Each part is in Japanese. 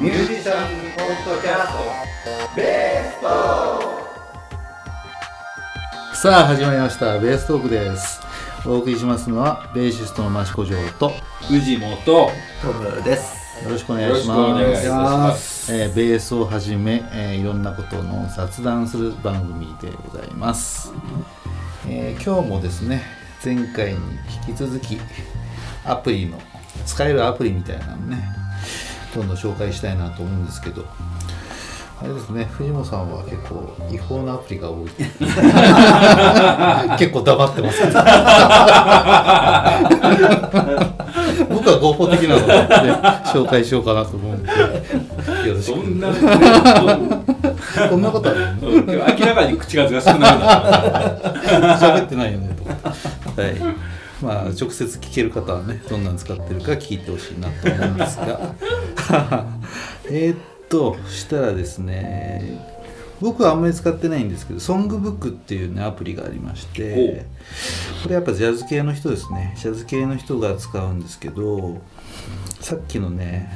ミュージシャンポッドキャストベーストさあ始まりました。ベーストークです。お送りしますのはベーシストの益子城とよ藤本トムですろしくお願いしよろしくお願いますします。えーベースをはじめ、えーいろんなことの雑談する番組でございます、えー今日もですね前回に引き続きアプリの使えるアプリみたいなのねどんどん紹介したいなと思うんですけどあれですね藤本さんは結構違法なアプリが多い。結構黙ってますけど。僕は合法的なので、紹介しようかなと思うんでよろしく。そんなこんなことあるうん。明らかに口数が少ないな。喋ってないよねと。はい。まあ直接聞ける方はねどんなん使ってるか聞いてほしいなと思うんですが えーっとしたらですね僕はあんまり使ってないんですけどソングブックっていうねアプリがありましてこれやっぱジャズ系の人ですね。ジャズ系の人が使うんですけどさっきのね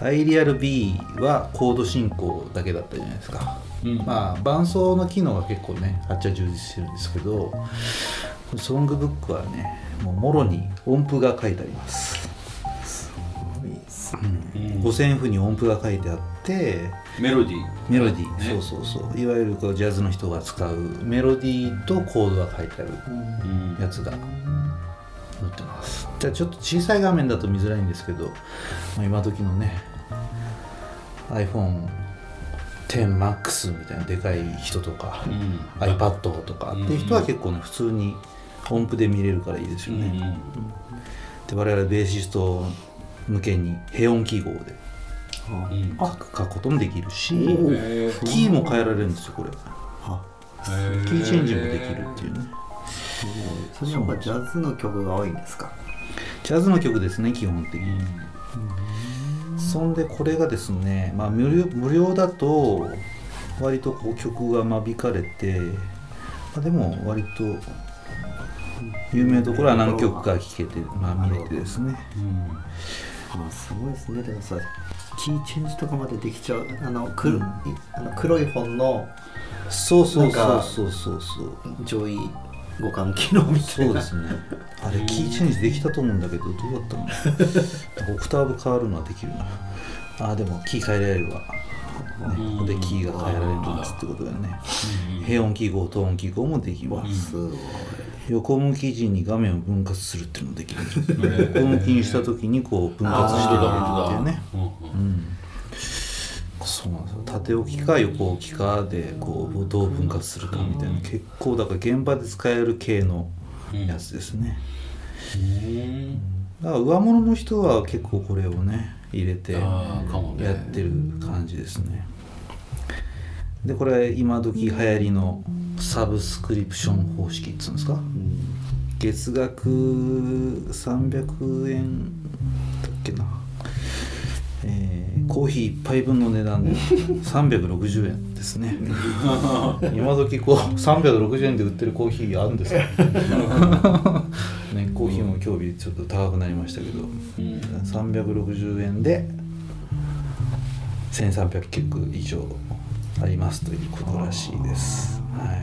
アイリアル B はコード進行だけだったじゃないですか、うん。まあ伴奏の機能が結構ねあっちゃ充実してるんですけどソングブックはねもうもろに音符が書いてあります、うん、五線譜に音符が書いてあってメロディー。メロディー、ね。そうそうそう。いわゆるこうジャズの人が使うメロディーとコードが書いてあるやつが載ってます。じゃあちょっと小さい画面だと見づらいんですけど、まあ、今時のね iPhone10MAX みたいなでかい人とか、うん。iPad とかっていう人は結構ね普通に音符で見れるからいいですよね、で我々ベーシスト向けに平音記号で。うん。書く書くこともできるしキーも変えられるんですよこれ。あキーチェンジもできるっていうね。それやっぱジャズの曲が多いんですか？ジャズの曲ですね基本的に、そんでこれがですね、まあ、無料無料だと割とこう曲が間引かれて、まあ、でも割と有名どころは何曲か聴けて、まあ、見れてですねあすごいですね。でもさキーチェンジとかまでできちゃう。あのくる、いあの黒い本のそうそうそうそう。そうそう上位互換機能みたいな。そうですね。あれキーチェンジできたと思うんだけどどうだったの？オクターブ変わるのはできるな。あでもキー変えられるわ、ね、ここでキーが変えられるんですってことだよね。平音記号等音記号もできます。すごい横向き時に画面を分割するっていうのもできるんです横向きにした時にこう分割してくれるっていうね。うんそうなんですよ。縦置きか横置きかでこうどう分割するかみたいな結構だから現場で使える系のやつですね。だから上物の人は結構これをね入れてやってる感じですねでこれ今時流行りのサブスクリプション方式っつうんですか？月額300円だっけな、えーコーヒー1杯分の値段で360円ですね。今時こう360円で売ってるコーヒーあるんですか？ねコーヒーも今日日ちょっと高くなりましたけど、360円で1300曲以上ありますということらしいです。はい。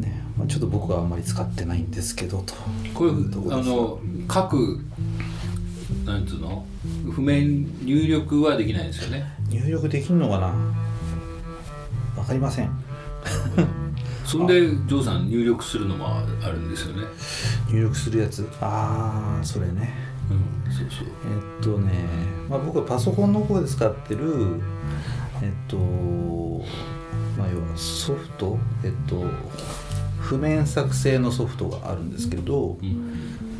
ねまあ、ちょっと僕はあんまり使ってないんですけどと。これいうとこあの各なんつうの？譜面入力はできないですよね。入力できるのかな？わかりません。そんでジョーさん入力するのもあるんですよね。入力するやつ？ああそれねうん。そうそう。えっとね、まあ、僕はパソコンの方で使ってるえっとまあ要はソフトえっと譜面作成のソフトがあるんですけど、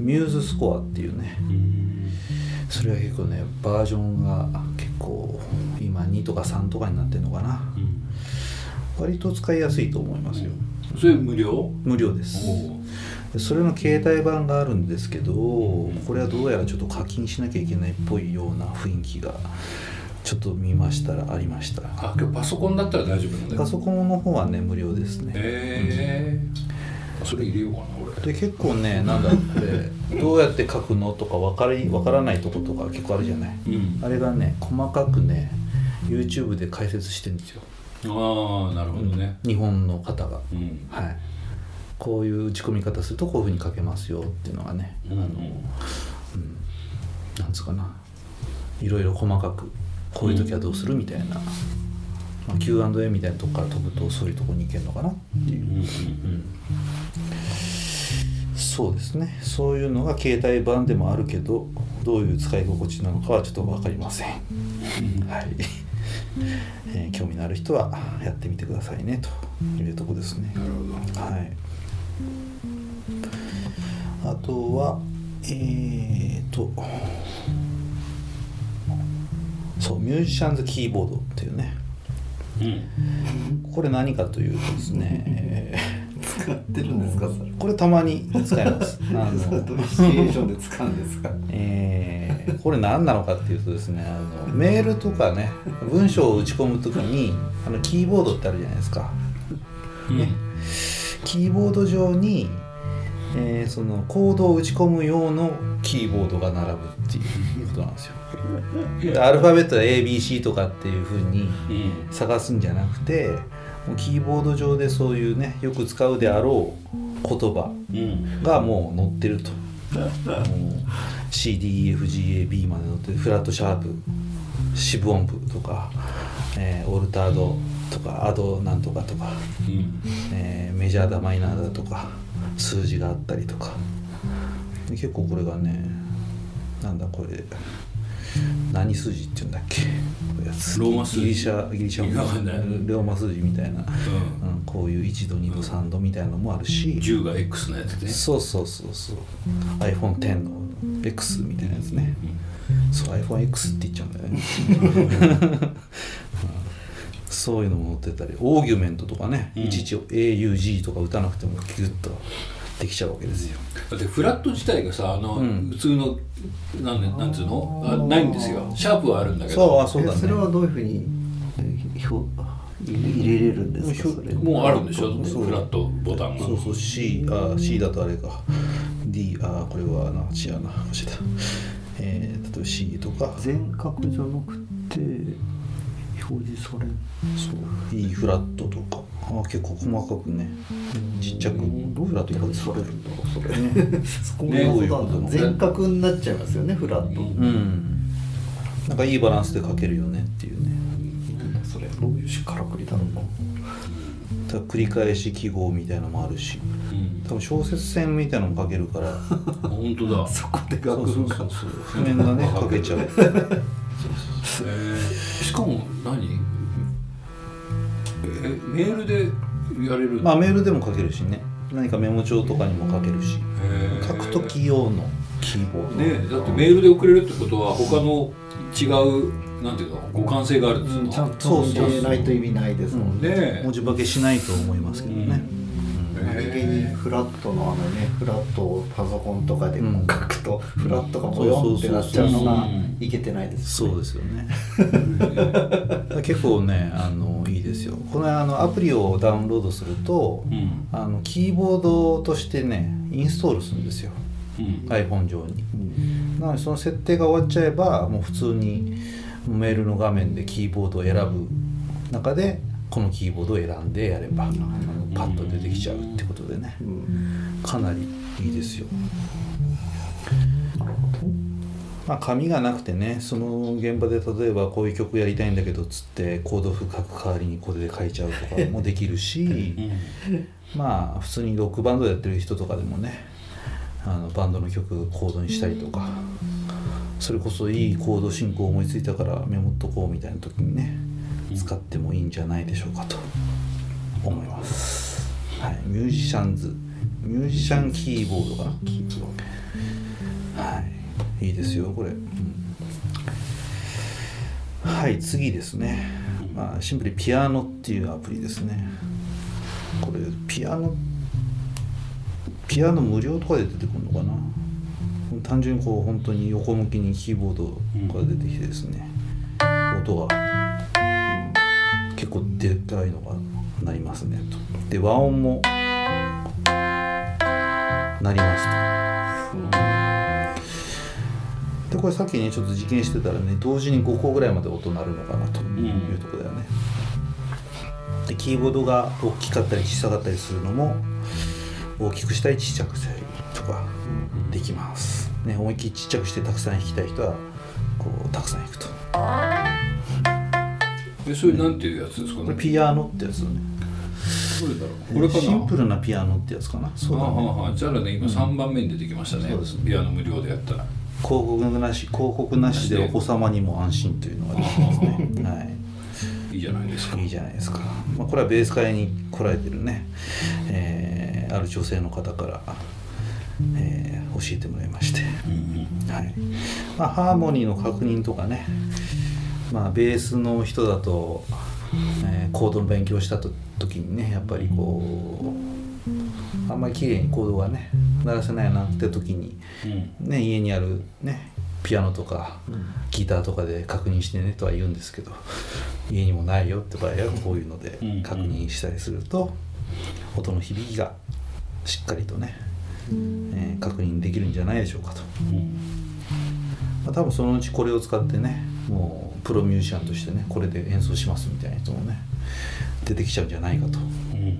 ミューズスコアっていうねそれは結構ねバージョンが結構今2とか3とかになってるのかな。割と使いやすいと思いますよ。それ無料？無料ですそれの携帯版があるんですけどこれはどうやらちょっと課金しなきゃいけないっぽいような雰囲気がちょっと見ましたらありました。あ今日パソコンだったら大丈夫なんだ。よパソコンの方はね無料ですね。へえそれ入れようかな俺。で結構ねなんだこれ どうやって書くのとか分かり分からないとことか結構あるじゃない。うん。あれがね細かくね YouTube で解説してるんですよ。ああなるほどね。日本の方が。うん。はいこういう打ち込み方するとこういうふうに書けますよっていうのがね、うん。あのなんつうかな。いろいろ細かくこういう時はどうするみたいな、まあ、Q&A みたいなとこから飛ぶとそういうとこに行けるのかなっていう。うんうんそうですね。そういうのが携帯版でもあるけどどういう使い心地なのかはちょっと分かりません、はい、えー興味のある人はやってみてくださいねというとこですね。なるほど。はいあとはえーとそうミュージシャンズキーボードっていうね。うん。これ何かというとですね、え 使ってるんですかそれ？ーこれたまに使います。あの シチュエーションで使うんですか？えーこれ何なのかっていうとですねあのメールとかね文章を打ち込む時にあのキーボードってあるじゃないですか。ねキーボード上に、えーそのコードを打ち込む用のキーボードが並ぶっていうことなんですよ。でアルファベットで ABC とかっていうふうにうん。探すんじゃなくてもうキーボード上でそういうねよく使うであろう言葉うん。がもう載ってると。もう CDEFGAB まで載ってる。フラットシャープ四分音符とか、えーオルタードとかアドなんとかとか、うん。えーメジャーだマイナーだとか数字があったりとか。で結構これがねなんだこれ何数字っていうんだっけ？ローマ数字。ギリシャギリシャローマ数字みたいな、うん。うん、こういう1度2度3度みたいなのもあるし、10が X のやつね。そうそうそうそう。iPhone10 の X みたいなやつね、そう iPhoneX って言っちゃうんだよね。う んそういうのも載ってたりオーギュメントとかね、うん。いちいち AUG とか打たなくてもギュッとできちゃうわけですよ。だってフラット自体がさあの、うん。普通のなんでなんつうの？あないんですよ。シャープはあるんだけそうどあそうだね。えそれはどういうふうにえひょ入れれるんですか？それ。もうあるんでしょ？フラットボタンが。そうそう C あ C だとあれか。D あこれはな違うな。教えた。えー、例えば C とか。全角じゃなくて表示される。そう。E フラットとか。あ結構細かくね。ちっちゃくどうやってフラットが表示されるんだろうそれ。ねそこねが全角になっちゃいますよねフラット、うん。うんなんかいいバランスで書けるよねっていうね。それどういうからくりだろうな繰り返し記号みたいなのもあるし。うん。多分小説線みたいなのも書けるから。本当だ。そこでそう学部がそうそうそう。譜面がね 書けちゃう。えー。しかも何？えメールでやれる？まあメールでも書けるしね。何かメモ帳とかにも書けるし。書くとき用のキーボード。ねえだってメールで送れるってことは他の違うなんていうの？互換性があるっていうのちゃんとそうないと意味ないですもんね、文字化けしないと思いますけどね、何気にフラットのあのねフラットをパソコンとかで書くと、フラットがボヨンってなっちゃうのがいけてないですそうですよね。結構ねあのいいですよ。このあのアプリをダウンロードするとうん。あのキーボードとしてねインストールするんですよ。うん。iPhone 上に。なのでその設定が終わっちゃえばもう普通にメールの画面でキーボードを選ぶ中でこのキーボードを選んでやればパッと出てきちゃうってことでね。うん。かなりいいですよ。まあ紙がなくてねその現場で例えばこういう曲やりたいんだけどっつってコード譜書く代わりにこれで書いちゃうとかもできるしまあ普通にロックバンドやってる人とかでもねあのバンドの曲コードにしたりとかそれこそいいコード進行思いついたからメモっとこうみたいな時にね使ってもいいんじゃないでしょうかと。思います、はい、ミュージシャンズ。ミュージシャンキーボードかな？キーボーはい、いいですよこれ、うん。はい次ですね、まあ、シンプルにピアノっていうアプリですね。これピアノピアノ無料とかで出てくるのかな？単純にこう本当に横向きにキーボードが出てきてですね、音が、うん結構でかいのがなりますねとで和音もなりますと。でこれさっきねちょっと実験してたらね同時に5個ぐらいまで音鳴るのかなというところだよね。でキーボードが大きかったり小さかったりするのも大きくしたりちっちゃくしたりとかできます。ね思いっきりちっちゃくしてたくさん弾きたい人はこうたくさん弾くと。えそれなんていうやつですか？これねピアノってやつだね。どれだろう？これかな？シンプルなピアノってやつかな？そうだね。あははじゃあね今3番目に出てきましたね、そうですピアノ無料でやったら。広告なし広告なしでお子様にも安心というのができますね。はい。いいじゃないですか。いいじゃないですか。まあ、これはベース会に来られてるね、えーある女性の方から、えー教えてもらいまして、うん。はい。まあ、ハーモニーの確認とかね、まあ、ベースの人だと、えーコードの勉強したと時にねやっぱりこうあんまり綺麗にコードがね鳴らせないなって時に、うん。ね、家にあるねピアノとかギターとかで確認してねとは言うんですけど家にもないよって場合はこういうのでうん。確認したりすると音の響きがしっかりとね、えー確認できるんじゃないでしょうかと、まあ、多分そのうちこれを使ってねもうプロミュージシャンとしてねこれで演奏しますみたいな人もね出てきちゃうんじゃないかと。うん。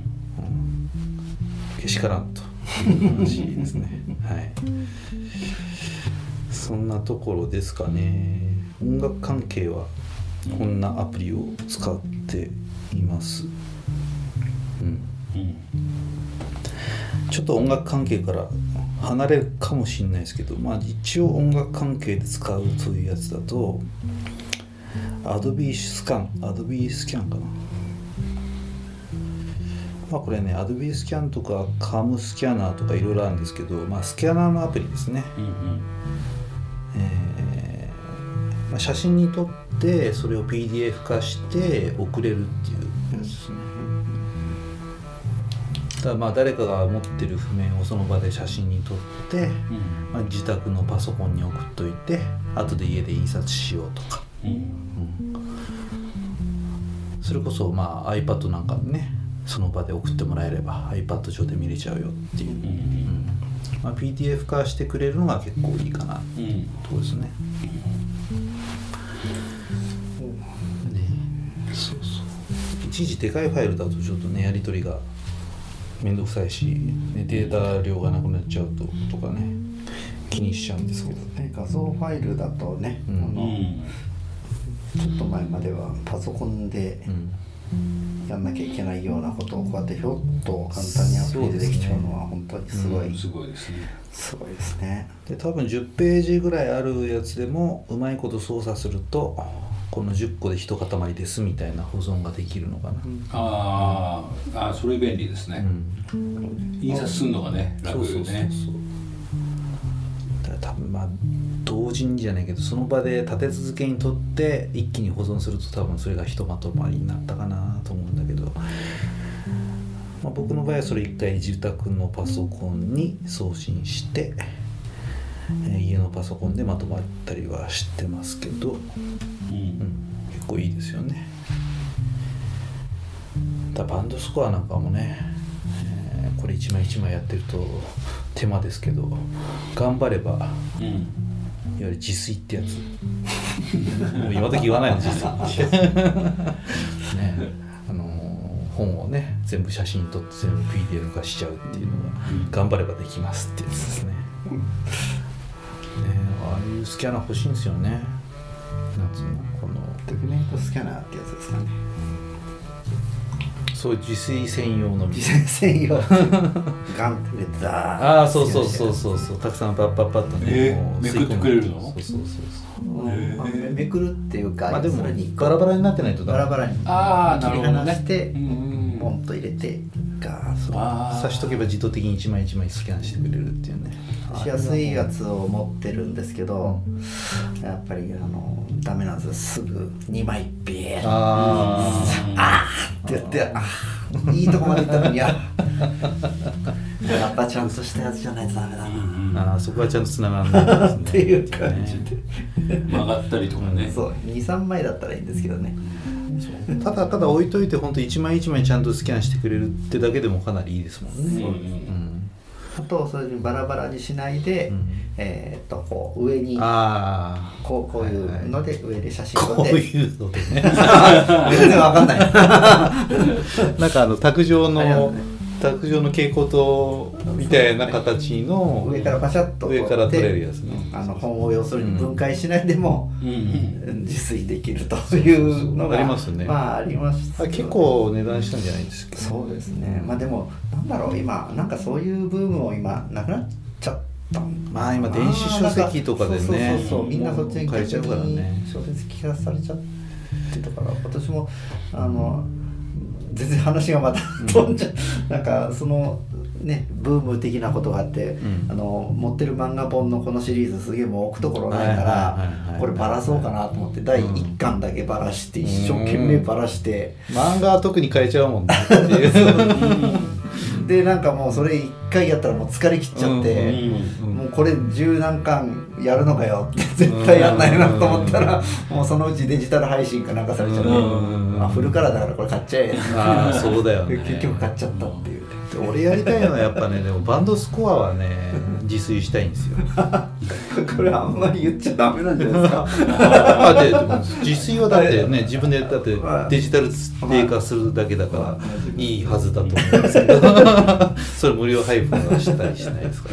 けしからんと。いう話ですね。はい。そんなところですかね。音楽関係はこんなアプリを使っています。うん。うん。ちょっと音楽関係から離れるかもしれないですけどまあ一応音楽関係で使うというやつだと Adobe スキャン Adobe スキャンかな。まあこれね Adobe スキャンとか CAM スキャナーとかいろいろあるんですけどまあスキャナーのアプリですね。うんえーまあ、写真に撮ってそれを PDF 化して送れるっていうやつですねだまあ誰かが持ってる譜面をその場で写真に撮って、うん。まあ、自宅のパソコンに送っといて後で家で印刷しようとか。うん。それこそまあ iPad なんかにねその場で送ってもらえれば iPad 上で見れちゃうよっていう、うん。うん。まあ、PDF 化してくれるのが結構いいかな。ってうん。とこですね。ね。そうそう。いちいちでかいファイルだとちょっとねやり取りがめんどくさいし、ね、データ量がなくなっちゃうととかね気にしちゃうんですけど。ね画像ファイルだとね、うんあのうんちょっと前まではパソコンでうん。やんなきゃいけないようなことをこうやってひょっと簡単にアプリでできちゃうのは本当にすごい、すごいですねすごいですね。で多分10ページぐらいあるやつでもうまいこと操作するとこの10個で一塊ですみたいな保存ができるのかな。あーあーそれ便利ですね、うん。印刷するのがね楽そうそうそうそう。だから多分まあ同時にじゃないけどその場で立て続けに取って一気に保存すると多分それがひとまとまりになったかなと思うんだけど、まあ、僕の場合はそれ一回自宅のパソコンに送信して、えー家のパソコンでまとまったりはしてますけど、ううんん、結構いいですよね。だバンドスコアなんかもね、えーこれ一枚一枚やってると手間ですけど頑張ればいわうんゆる自炊ってやつ。もう今時言わないの自炊。ね。あのー本をね全部写真撮って全部 PDF 化しちゃうっていうのが頑張ればできますってやつですね。ねああいうスキャナー欲しいんですよねなんつうのこの。ドキュメントスキャナーってやつですかね。そういう自炊専用の自然専用。ガンって入れてダーああそうそうそうそうそう。たくさんパッパッパッとね、え？ーもうめくってくれるの？そうそうそうそう。うんまあめめくるっていうか、まあでもバラバラになってないとバラバラにあーなるほどね。切り離して、うんうん。ポンと入れてガーッとあ。ー刺しとけば自動的に一枚一枚スキャンしてくれるっていうね。しやすいやつを持ってるんですけど、やっぱりあのダメなんです。よすぐ2枚ビー。ッあって言ってあー。いいとこまで行ったのにあやっぱちゃんとしたやつじゃないとダメだな、ーあーそこはちゃんとつながらないね。っていう感じで、うん曲がったりとかね。そう。23枚だったらいいんですけどねただただ置いといて本当一枚一枚ちゃんとスキャンしてくれるってだけでもかなりいいですもんね。あとそれにバラバラにしないで、うん。えーっとこう上にあこうこういうので上で写真撮って。いうのでね。全然わかんない。なんかあの卓上の卓上の蛍光灯みたいな形の上からパシャッと上から撮れるやつね。あの本を要するに分解しないでも、うん。うん自炊できるというのがありますね。まああります。あ結構値段したんじゃないですか？そうですね。まあでもなんだろう今なんかそういうブームも今なくなっちゃったまあ今電子書籍とかでねそうそうみんなそっちにもう変えちゃうからね。小説聞かされちゃってたから私もあの全然話がまた飛んじゃう、なんかそのねブーム的なことがあって、ん。あの持ってる漫画本のこのシリーズすげえもう置くところないからはいこれバラそうかなと思って第1巻だけバラして一生懸命バラして。漫画は特に変えちゃうもんね。っていう でなんかもうそれ1回やったらもう疲れ切っちゃって。うんもうこれ十何巻やるのかよって絶対やんないなと思ったらもうそのうちデジタル配信かなんかされちゃってうんあフルカラーだからこれ買っちゃえああそうだよね。で 結局買っちゃったっていうで俺やりたいのはやっぱねでもバンドスコアはね自炊したいんですよ。これあんまり言っちゃダメなんじゃないですか。あででも自炊はだってね自分でだってデジタルデー化するだけだからい。い。はずだと思うんですけど。それ無料配布はしたりしないですか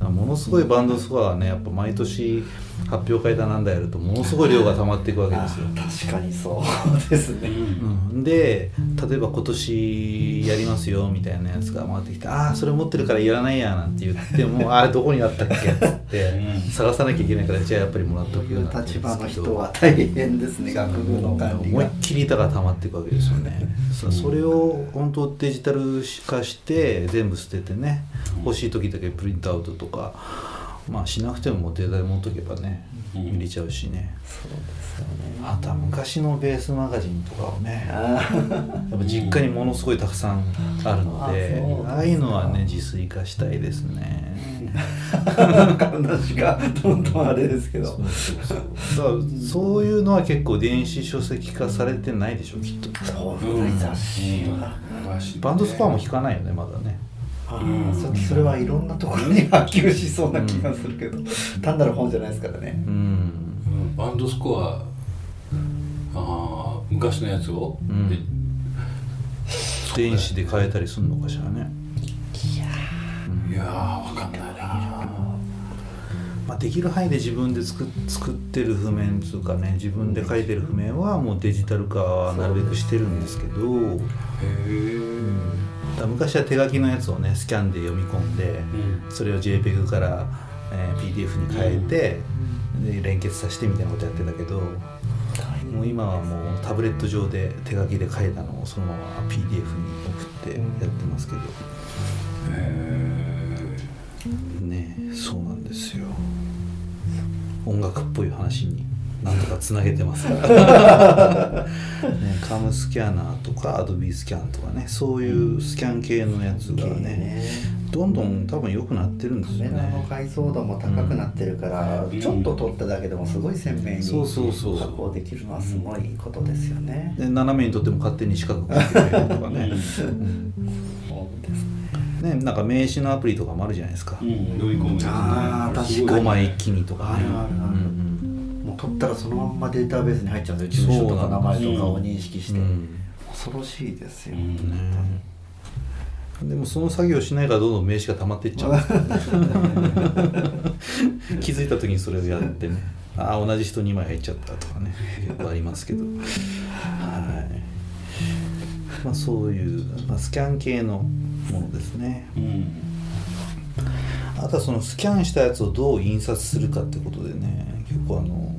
ら ものすごいバンドスコアはねやっぱ毎年発表会だなんだやるとものすごい量が溜まっていくわけですよ。あ確かにそうですね。うん、で例えば今年やりますよみたいなやつが回ってきて「ああそれ持ってるからいらないや」なんて言っても「あれどこにあったっけ?」っつって探さなきゃいけないからじゃあやっぱりもらっとくようんですけど場の人は大変ですね学部の管理思いっがきり板が溜まっていくわけですよね、そそれを本当デジタル化して全部捨ててね欲しい時だけプリントアウトとかまあしなくてももうデータで持っとけばねうん。入れちゃうしね。そうですよね。あとは昔のベースマガジンとかをねやっぱ実家にものすごいたくさんあるので、あああいうのはね自炊化したいですね。なん。か話がどんどんあれですけど。そうそう。そうだからそういうのは結構電子書籍化されてないでしょきっと。そう古い雑誌は、バンドスコアも弾かないよねまだね。ああそそれはいろんなところに波及しそうな気がするけど、単なる本じゃないですからね。うん。バンドスコアあー昔のやつを、うん。で電子で変えたりするのかしらね。いやー。わかんないな。まあ、できる範囲で自分で作っ作ってる譜面つうかね自分で書いてる譜面はもうデジタル化はなるべくしてるんですけど。へえ昔は手書きのやつをねスキャンで読み込んで、それを JPEG から、えー PDF に変えて、で連結させてみたいなことやってたけどもう今はもうタブレット上で手書きで書いたのをそのまま PDF に送ってやってますけど、ねそうなんですよ。音楽っぽい話になんとかつなげてますから、ね、カムスキャナーとかアドビースキャンとかねそういうスキャン系のやつがねどんどん多分良くなってるんですよカメラのね解像度も高くなってるから、ちょっと撮っただけでもすごい鮮明にそうそうそう加工できるのはすごいことですよね、で斜めにとっても勝手に四角くなってくれるとかね。そうですねねなんか名刺のアプリとかもあるじゃないですか、うん。読み込むやつね。あー確かに。5枚一気にとかね。あるあるある。うんもう撮ったらそのまんまデータベースに入っちゃうんですよ。住所とか名前とかを認識して、うん。恐ろしいですよ、うんね。でもその作業しないからどんどん名刺が溜まっていっちゃう 気づいた時にそれをやってね。ああ同じ人2枚入っちゃったとかね。結構ありますけど。はい。まあそういう、まあ、スキャン系のものですね。うん。あとはそのスキャンしたやつをどう印刷するかってことでね。結構あの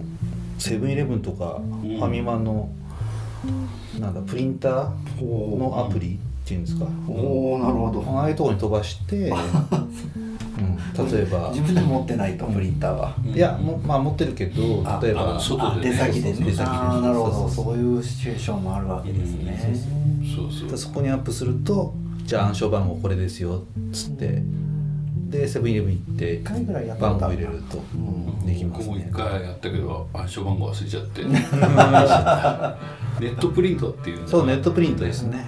セブンイレブンとかファミマのなんだプリンターのアプリっていうんですか。おおなるほど。ああいうところに飛ばして、うん、例えば。自分で持ってないとプリンターは、いやもまあ持ってるけどあ例えば。あ外でね出先で出先でなるほど。そういうシチュエーションもあるわけですね、そうそう。でそこにアップするとじゃあ暗証番号これですよっつってでセブンイレブン行って一回ぐらいやった番号入れるとうんできます僕も一ね回やったけど暗証番号忘れちゃって。ネットプリントっていうのそうネットプリントですね。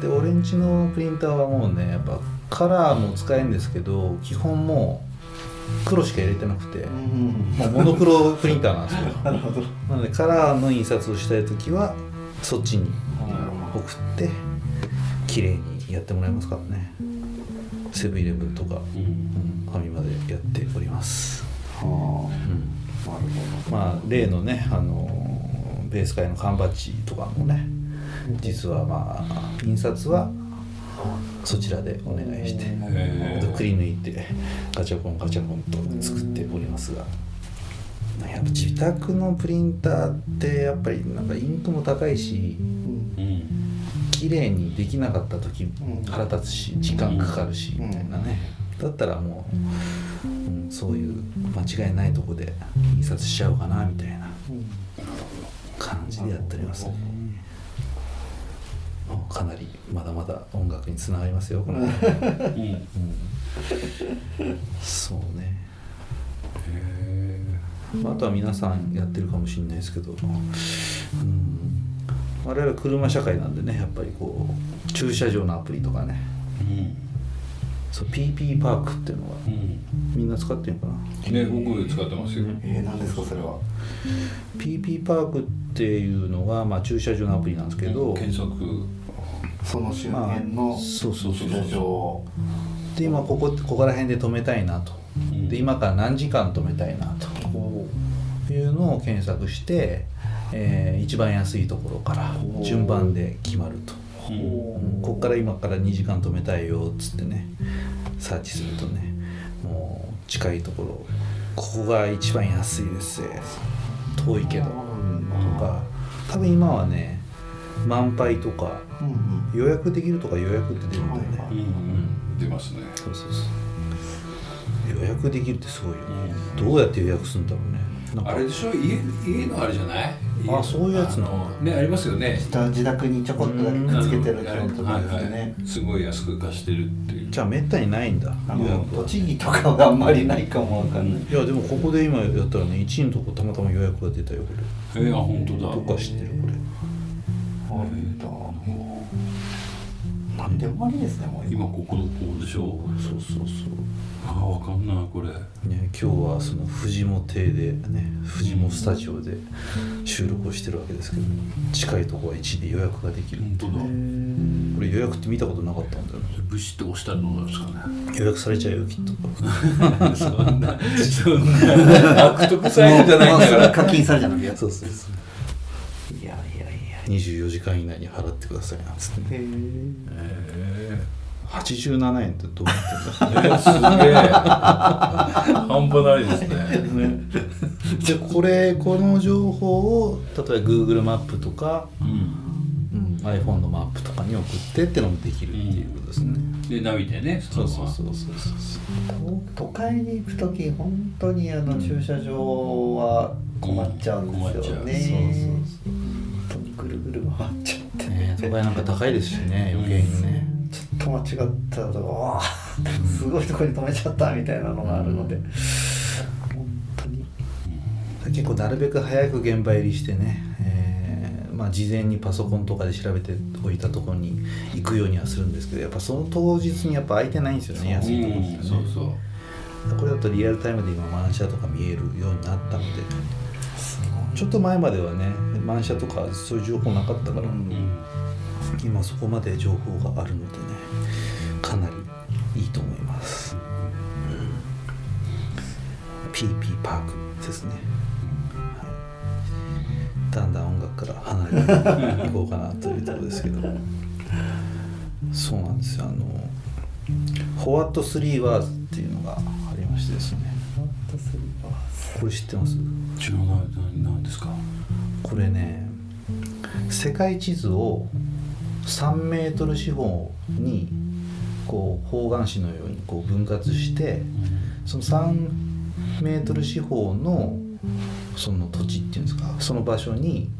で俺んちのプリンターはもうねやっぱカラーも使えるんですけど基本もう黒しか入れてなくてうん。もうモノクロプリンターなんですよ。なるほど。なのでカラーの印刷をしたい時はそっちに送って綺麗にやってもらいますからねセブンイレブンとか、ファミマでやっております、はうん、あなるほまあ例のねあのベース界の缶バッジとかもね実はまあ印刷はそちらでお願いしてくり抜いてガチャコンガチャコンと作っておりますがやっぱ自宅のプリンターってやっぱりなんかインクも高いしうん綺麗にできなかった時ん。腹立つし時間かかるしみたいなね。だったらもう、うん、そういう間違いないとこで印刷しちゃおうかなみたいな感じでやっておりますね。かなりまだまだ音楽につながりますよこの、うん、うん。そうね。へまああとは皆さんやってるかもしれないですけど、うん、我々は車社会なんでねやっぱりこう駐車場のアプリとかね。えうん。そう PP パークっていうのがうん。みんな使ってるのかな？ね僕使ってますよ。えー、何ですかそれは？PP パークっていうのが、まあ、駐車場のアプリなんですけど、検索。その周まあ辺のそうそうそう。駐車場を。で今ここここら辺で止めたいなと。うん。で今から何時間止めたいなと。いうのを検索して、えー一番安いところから順番で決まると、う。んうんここから今から2時間止めたいよっつってねサーチするとねもう近いところここが一番安いです遠いけど。とか多分今はね満杯とかうんうん。予約できるとか予約って出るんだよね、はいうんうん。出ますね。そうそうそう予約できるってすごいよね、どうやって予約するんだろうね。あれでしょ？家家のあれじゃない？あそういうやつなのねありますよね。自自宅にちょこっとだけくっつけてるあの人とかですはいねはい。すごい安く貸してるっていう。じゃあめったにないんだ。あの栃木とかはあんまりないかもわかんない。いやでもここで今やったらね1位のとこたまたま予約が出たよこえー、あ本当れだ。どっか知ってるこれ。あるんだなんでもありですねもう。今ここここでしょそう。そうそうああわかんないこれ。ね、今日はその藤も邸でね藤もスタジオで収録をしてるわけですけど近いとこは1で予約ができる本当だ。これ予約って見たことなかったんだよねブシって押したらどうなんですかね？予約されちゃうよきっと。そんなそんな。悪徳サイトじゃないんだから。課金されちゃうのやそうそうそう24時間以内に払ってくださいなんつってえ87円ってどうなってんだ？すげえ。半端ないですね。ね、でこれこの情報を例えば Google マップとか、うん。うん、iPhone のマップとかに送ってってのもできるっていうことですね、でナビでねそうそうそうそうそう。都会に行く時本当にあの駐車場は困っちゃうんですようん。困っちゃう。ね、そうそう都会なんか高いですしね余計にね、ちょっと間違ったらわあすごいとこに止めちゃったみたいなのがあるので、本当に結構なるべく早く現場入りしてね、えーまあ、事前にパソコンとかで調べておいたところに行くようにはするんですけどやっぱその当日にやっぱ空いてないんですよね安いところってね。うんそうそう。これだとリアルタイムで今満車とか見えるようになったのでちょっと前まではね満車とかそういう情報なかったから、うんうん今そこまで情報があるのでねかなりいいと思います、PP パークですね、はい、だんだん音楽から離れていこうかなというところですけど。そうなんですよ。あの「フォワット3ワーズ」っていうのがありましてですね。これ知ってます？これね世界地図を3メートル四方にこう方眼紙のようにこう分割してその3メートル四方のその土地っていうんですかその場所に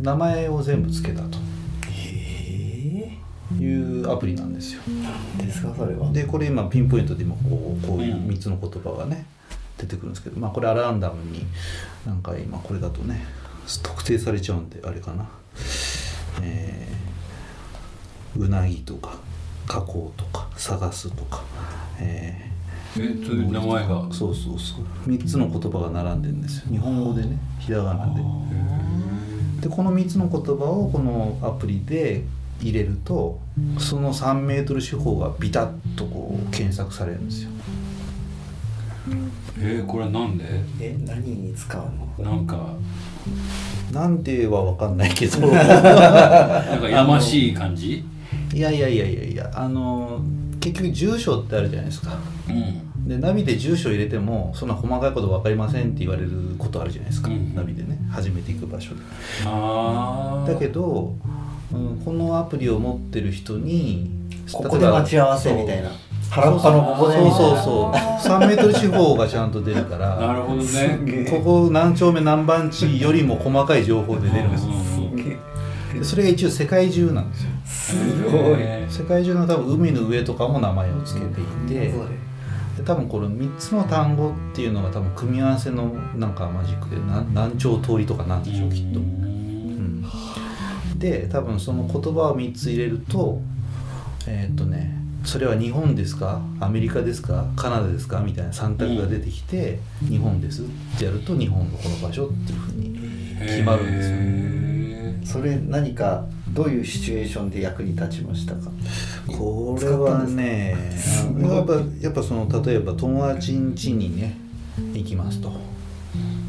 名前を全部付けたと。え。いうアプリなんですよ。えですかそれは。でこれ今ピンポイントで今こうこういううん。3つの言葉がね出てくるんですけどまあこれはランダムになんか今これだとね特定されちゃうんであれかな。えーうなぎとか加工とか探すとか、ええそういう名前が。ーそうそうそう。3つの言葉が並んでるんですよ。日本語でねひらがなで。でこの3つの言葉をこのアプリで入れるとその3メートル四方がビタッとこう検索されるんですよ。えー、これはなんで？え何に使うの？なんか。なんでは分かんないけど。なんかやましい感じ？いやいやいやいやいやあの結局住所ってあるじゃないですか。うん。でナビで住所入れてもそんな細かいこと分かりませんって言われることあるじゃないですか、うん。ナビでね初めて行く場所で。ああだけど、うん、このアプリを持ってる人にここで待ち合わせみたいな。原っぱのここでそうみたいな。そうそう3メートル四方がちゃんと出るかならるほどね。ここ何丁目何番地よりも細かい情報で出るんですそれが一応世界中なんですよすごい。え世界中の多分海の上とかも名前を付けていて、で多分この3つの単語っていうのが多分組み合わせのなんかマジックで何何丁通りとかなんでしょうきっと、うん、で多分その言葉を3つ入れるとえーっとねそれは日本ですか？アメリカですか？カナダですか？みたいな3択が出てきて、日本ですってやると日本のこの場所っていうふうに決まるんですよ。へそれ何かどういうシチュエーションで役に立ちましたか？これはねやっぱやっぱその例えば友達ん家にね行きますと。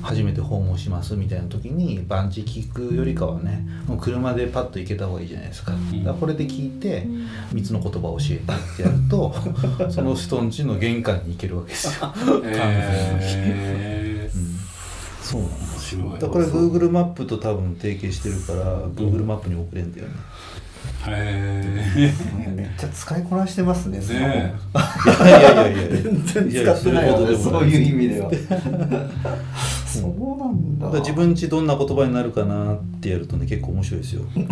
初めて訪問しますみたいな時に番地聞くよりかはねもう車でパッと行けた方がいいじゃないですか,、これで聞いて3つの言葉を教えてってやると その人ん家の玄関に行けるわけですよ。えそうなんです面白い。だからこれ Google マップと多分提携してるから Google マップに送れんだよね、へめっちゃ使いこなしてますねえ。ねいやいやいやいや。全然使ってないよねいやいやそういう意味では。そう。なんだ。だ自分ちどんな言葉になるかなってやるとね結構面白いですよ。うん、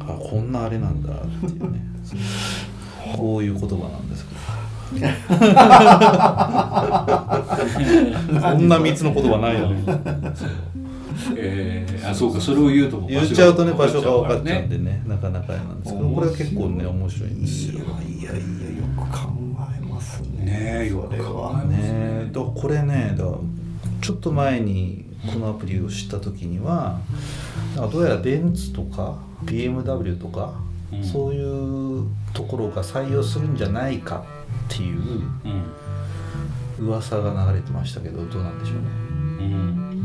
あこんなあれなんだっていうね。こういう言葉なんですけど こんな3つの言葉ないよね。えー、あそうかそれを言うと言っちゃうとね場所が分かっちゃうんねでねなかなかなんですけどこれは結構ね面白いんですよ。いやいやいやよく考えますね。ねえよく考えますね。だからこれねだちょっと前にこのアプリを知った時にはどうやらベンツとか BMW とか、うん。そういうところが採用するんじゃないかっていううん噂が流れてましたけどどうなんでしょうね。うん。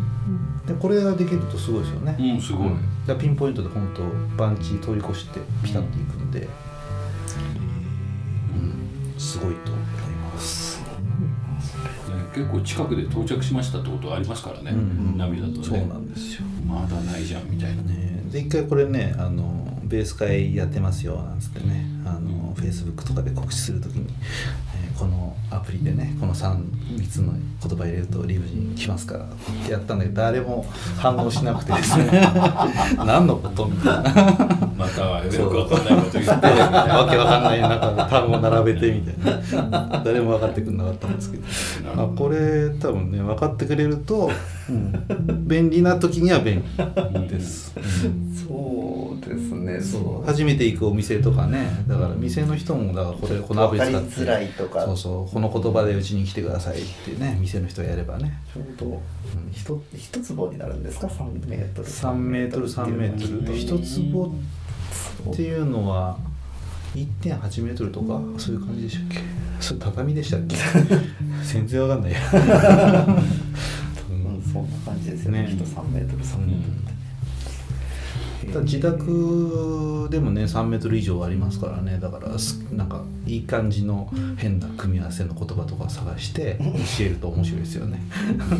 でこれができるとすごいですよね、うんすごい。だピンポイントで本当番地通り越してピタッと行くんで、うんすごいと思います。ね結構近くで到着しましたってことありますからね、うん。ナビだとね。そうなんですよ。まだないじゃんみたいな。ね、で一回これねあのベース会やってますよなんつってね。あの、フェイスブックとかで告知するときに、えーこのアプリでねこの 3, 3つの言葉入れるとリムジン来ますからってやったんだけど誰も反応しなくてですね。何のことみたいな。またよくわかんないこと言ってわけわかんない中で単語並べてみたいな。誰も分かってくれなかったんですけど。あこれ多分ね分かってくれると、うん便利な時には便利。です。そうですね。そう。初めて行くお店とかね。だから店の人もだからこれこのアプリ使って。分かりづらいとか。そうそう。この言葉でうちに来てくださいってね店の人がやればね。ちょうど一一坪になるんですか？3メートル。3メートル3メートル。一坪っていうのは1.8メートルとかそういう感じでしたっけ？それ畳でしたっけ？全然わかんないですよねね人3メートル3メートルって自宅でもね3メートル以上ありますからね。だからすなんかいい感じの変な組み合わせの言葉とか探して教えると面白いですよね。なる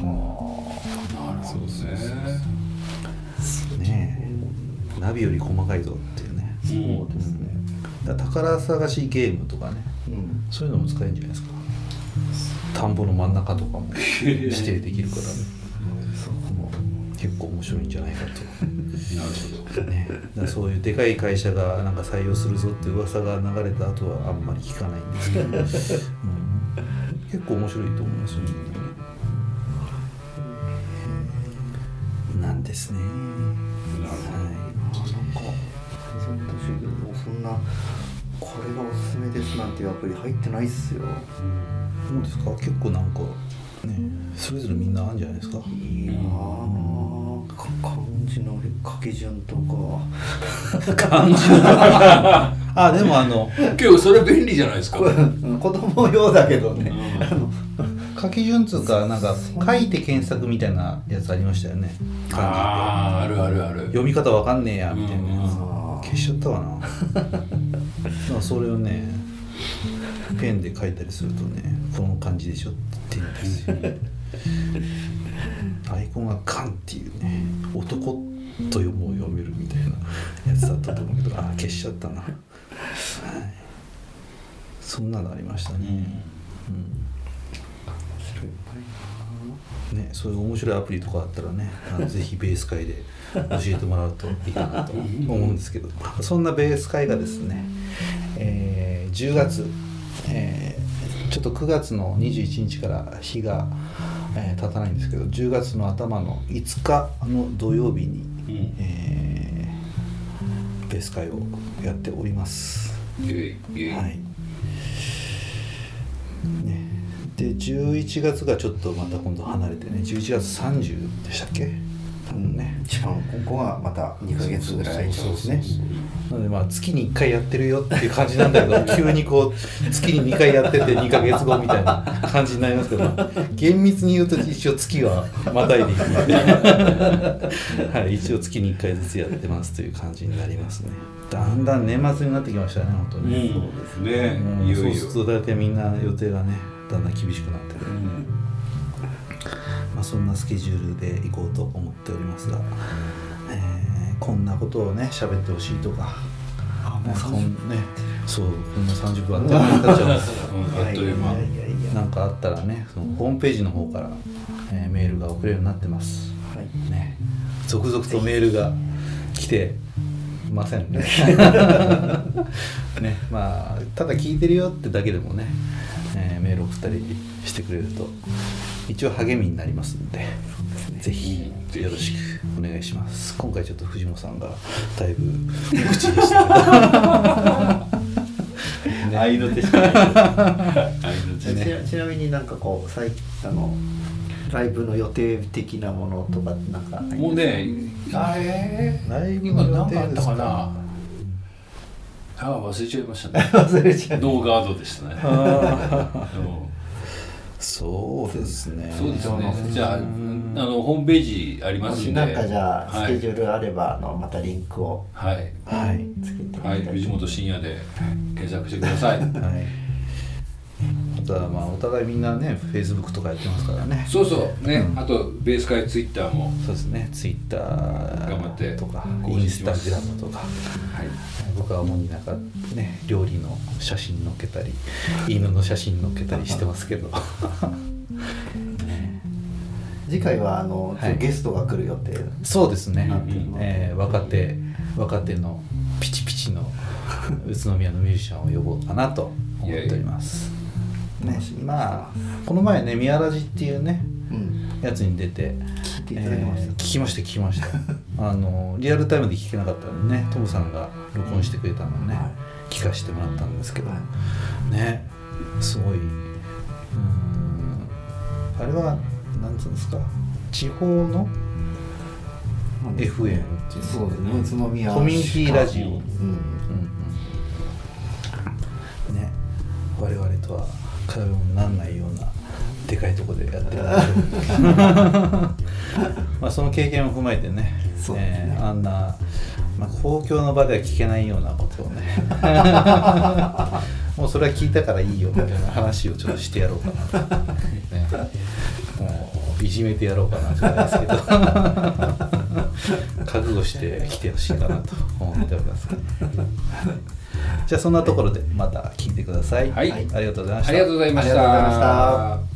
ほどね。ねえ。ナビより細かいぞっていうね。そうですね。だから宝探しゲームとかね。うん。そういうのも使えるんじゃないですか田んぼの真ん中とかも指定できるからね。結構面白いんじゃないかと。なるほど。ね、そういうでかい会社がなんか採用するぞって噂が流れた後はあんまり聞かないんですけど、うん、結構面白いと思いますよ。ね。なんですね。なるほど。はなんか全然そんなこれがおすすめですなんていうアプリ入ってないっすよ。どうですか。結構なんかねそれぞれみんなあるんじゃないですか。いいなあか漢字の書き順とか。漢字の あでもあの結構それ便利じゃないですか。子供用だけどね、書き順つうかなんか書いて検索みたいなやつありましたよね。漢あああるあるある。読み方わかんねえやみたいなやつ。消しちゃったかな。まあそれをねペンで書いたりするとねこの感じでしょって言うんですよ。アイコンが「カン」っていうね男と読もう読めるみたいなやつだったと思うけどあー消しちゃったな、はい、そんなのありましたね、うん。ね、そういう面白いアプリとかあったらねあの ぜひベース会で教えてもらうといいかなと思うんですけど。そんなベース会がですね、えー10月、えーちょっと9月の21日から日が、えー経たないんですけど10月の頭の5日の土曜日に、うん。えーベース会をやっております。はい。ね、で11月がちょっとまた今度離れてね11月30でしたっけ？多分ね一番ここがまた2ヶ月ぐらい空いちゃうんですね。なのでまあ月に1回やってるよっていう感じなんだけど 急にこう月に2回やってて2ヶ月後みたいな感じになりますけど厳密に言うと一応月はまたいでいくので、はい、一応月に1回ずつやってますという感じになりますね。だんだん年末になってきましたね本当に、そうですね。うん。いよいよ。そうすると大体みんな予定がねだんだん厳しくなってくる、うんまあ、そんなスケジュールで行こうと思っておりますが、えーこんなことをね喋ってほしいとかあもうこんねそうこんな30分あっという間に経っちゃうんですあっという間。かあったらねそのホームページの方から、えーメールが送れるようになってます。はい。ね。続々とメールが来てませんね。ねまあただ聞いてるよってだけでもね、えーメール送ったりしてくれると一応励みになりますのでぜひよろしくお願いします。今回ちょっと藤本さんがだいぶ無口でしたけど、合いの手しかない。合いの手ちなみになんかこう最あのライブの予定的なものとかなんかもうねあれ？ライブ今の予何か？あった定ですかかな？ああ忘れちゃいましたね。忘れちゃう。ノーガードでしたね そうですね。そうですね。うんじゃああのホームページありますんで。なんかじゃあはいスケジュールあれば、あのまたリンクを。はい。はい。つけてみたはい。藤本深夜で検索してください。はい。あとはまあお互いみんなね、Facebook とかやってますからね。そうそうね、うんあとベース会ツイッターもそうですね。Twitter 頑張ってとか、更インスタグラムとか。はい僕は主になんかね、料理の写真載っけたり、犬の写真載っけたりしてますけど。ね次回はあの、はいゲストが来る予定そうですね。えー若手若手のピチピチの宇都宮のミュージシャンを呼ぼうかなと思っております。ね楽しみにして、まあこの前ね宮ラジっていうねうん。やつに出て聞きました。えー聞きました あのリアルタイムで聞けなかったんでねトムさんが録音してくれたのをね、は聞かせてもらったんですけど、はい。ねすごいうーんあれはなんつうんですか地方の FM っていうそうですね。宇都宮コミュニティラジオ。うんうんうん。ね我々とは比べ物にならないようなでかいところでやってるまあその経験を踏まえてねそうね。えーあんな、まあ、公共の場では聞けないようなことをね。もうそれは聞いたからいいよみたいな話をちょっとしてやろうかなと、ね、もういじめてやろうかなじゃないですけど。覚悟して来てほしいかなと思っております、はいじゃあそんなところでまた聞いてください、はい。ありがとうございました。ありがとうございました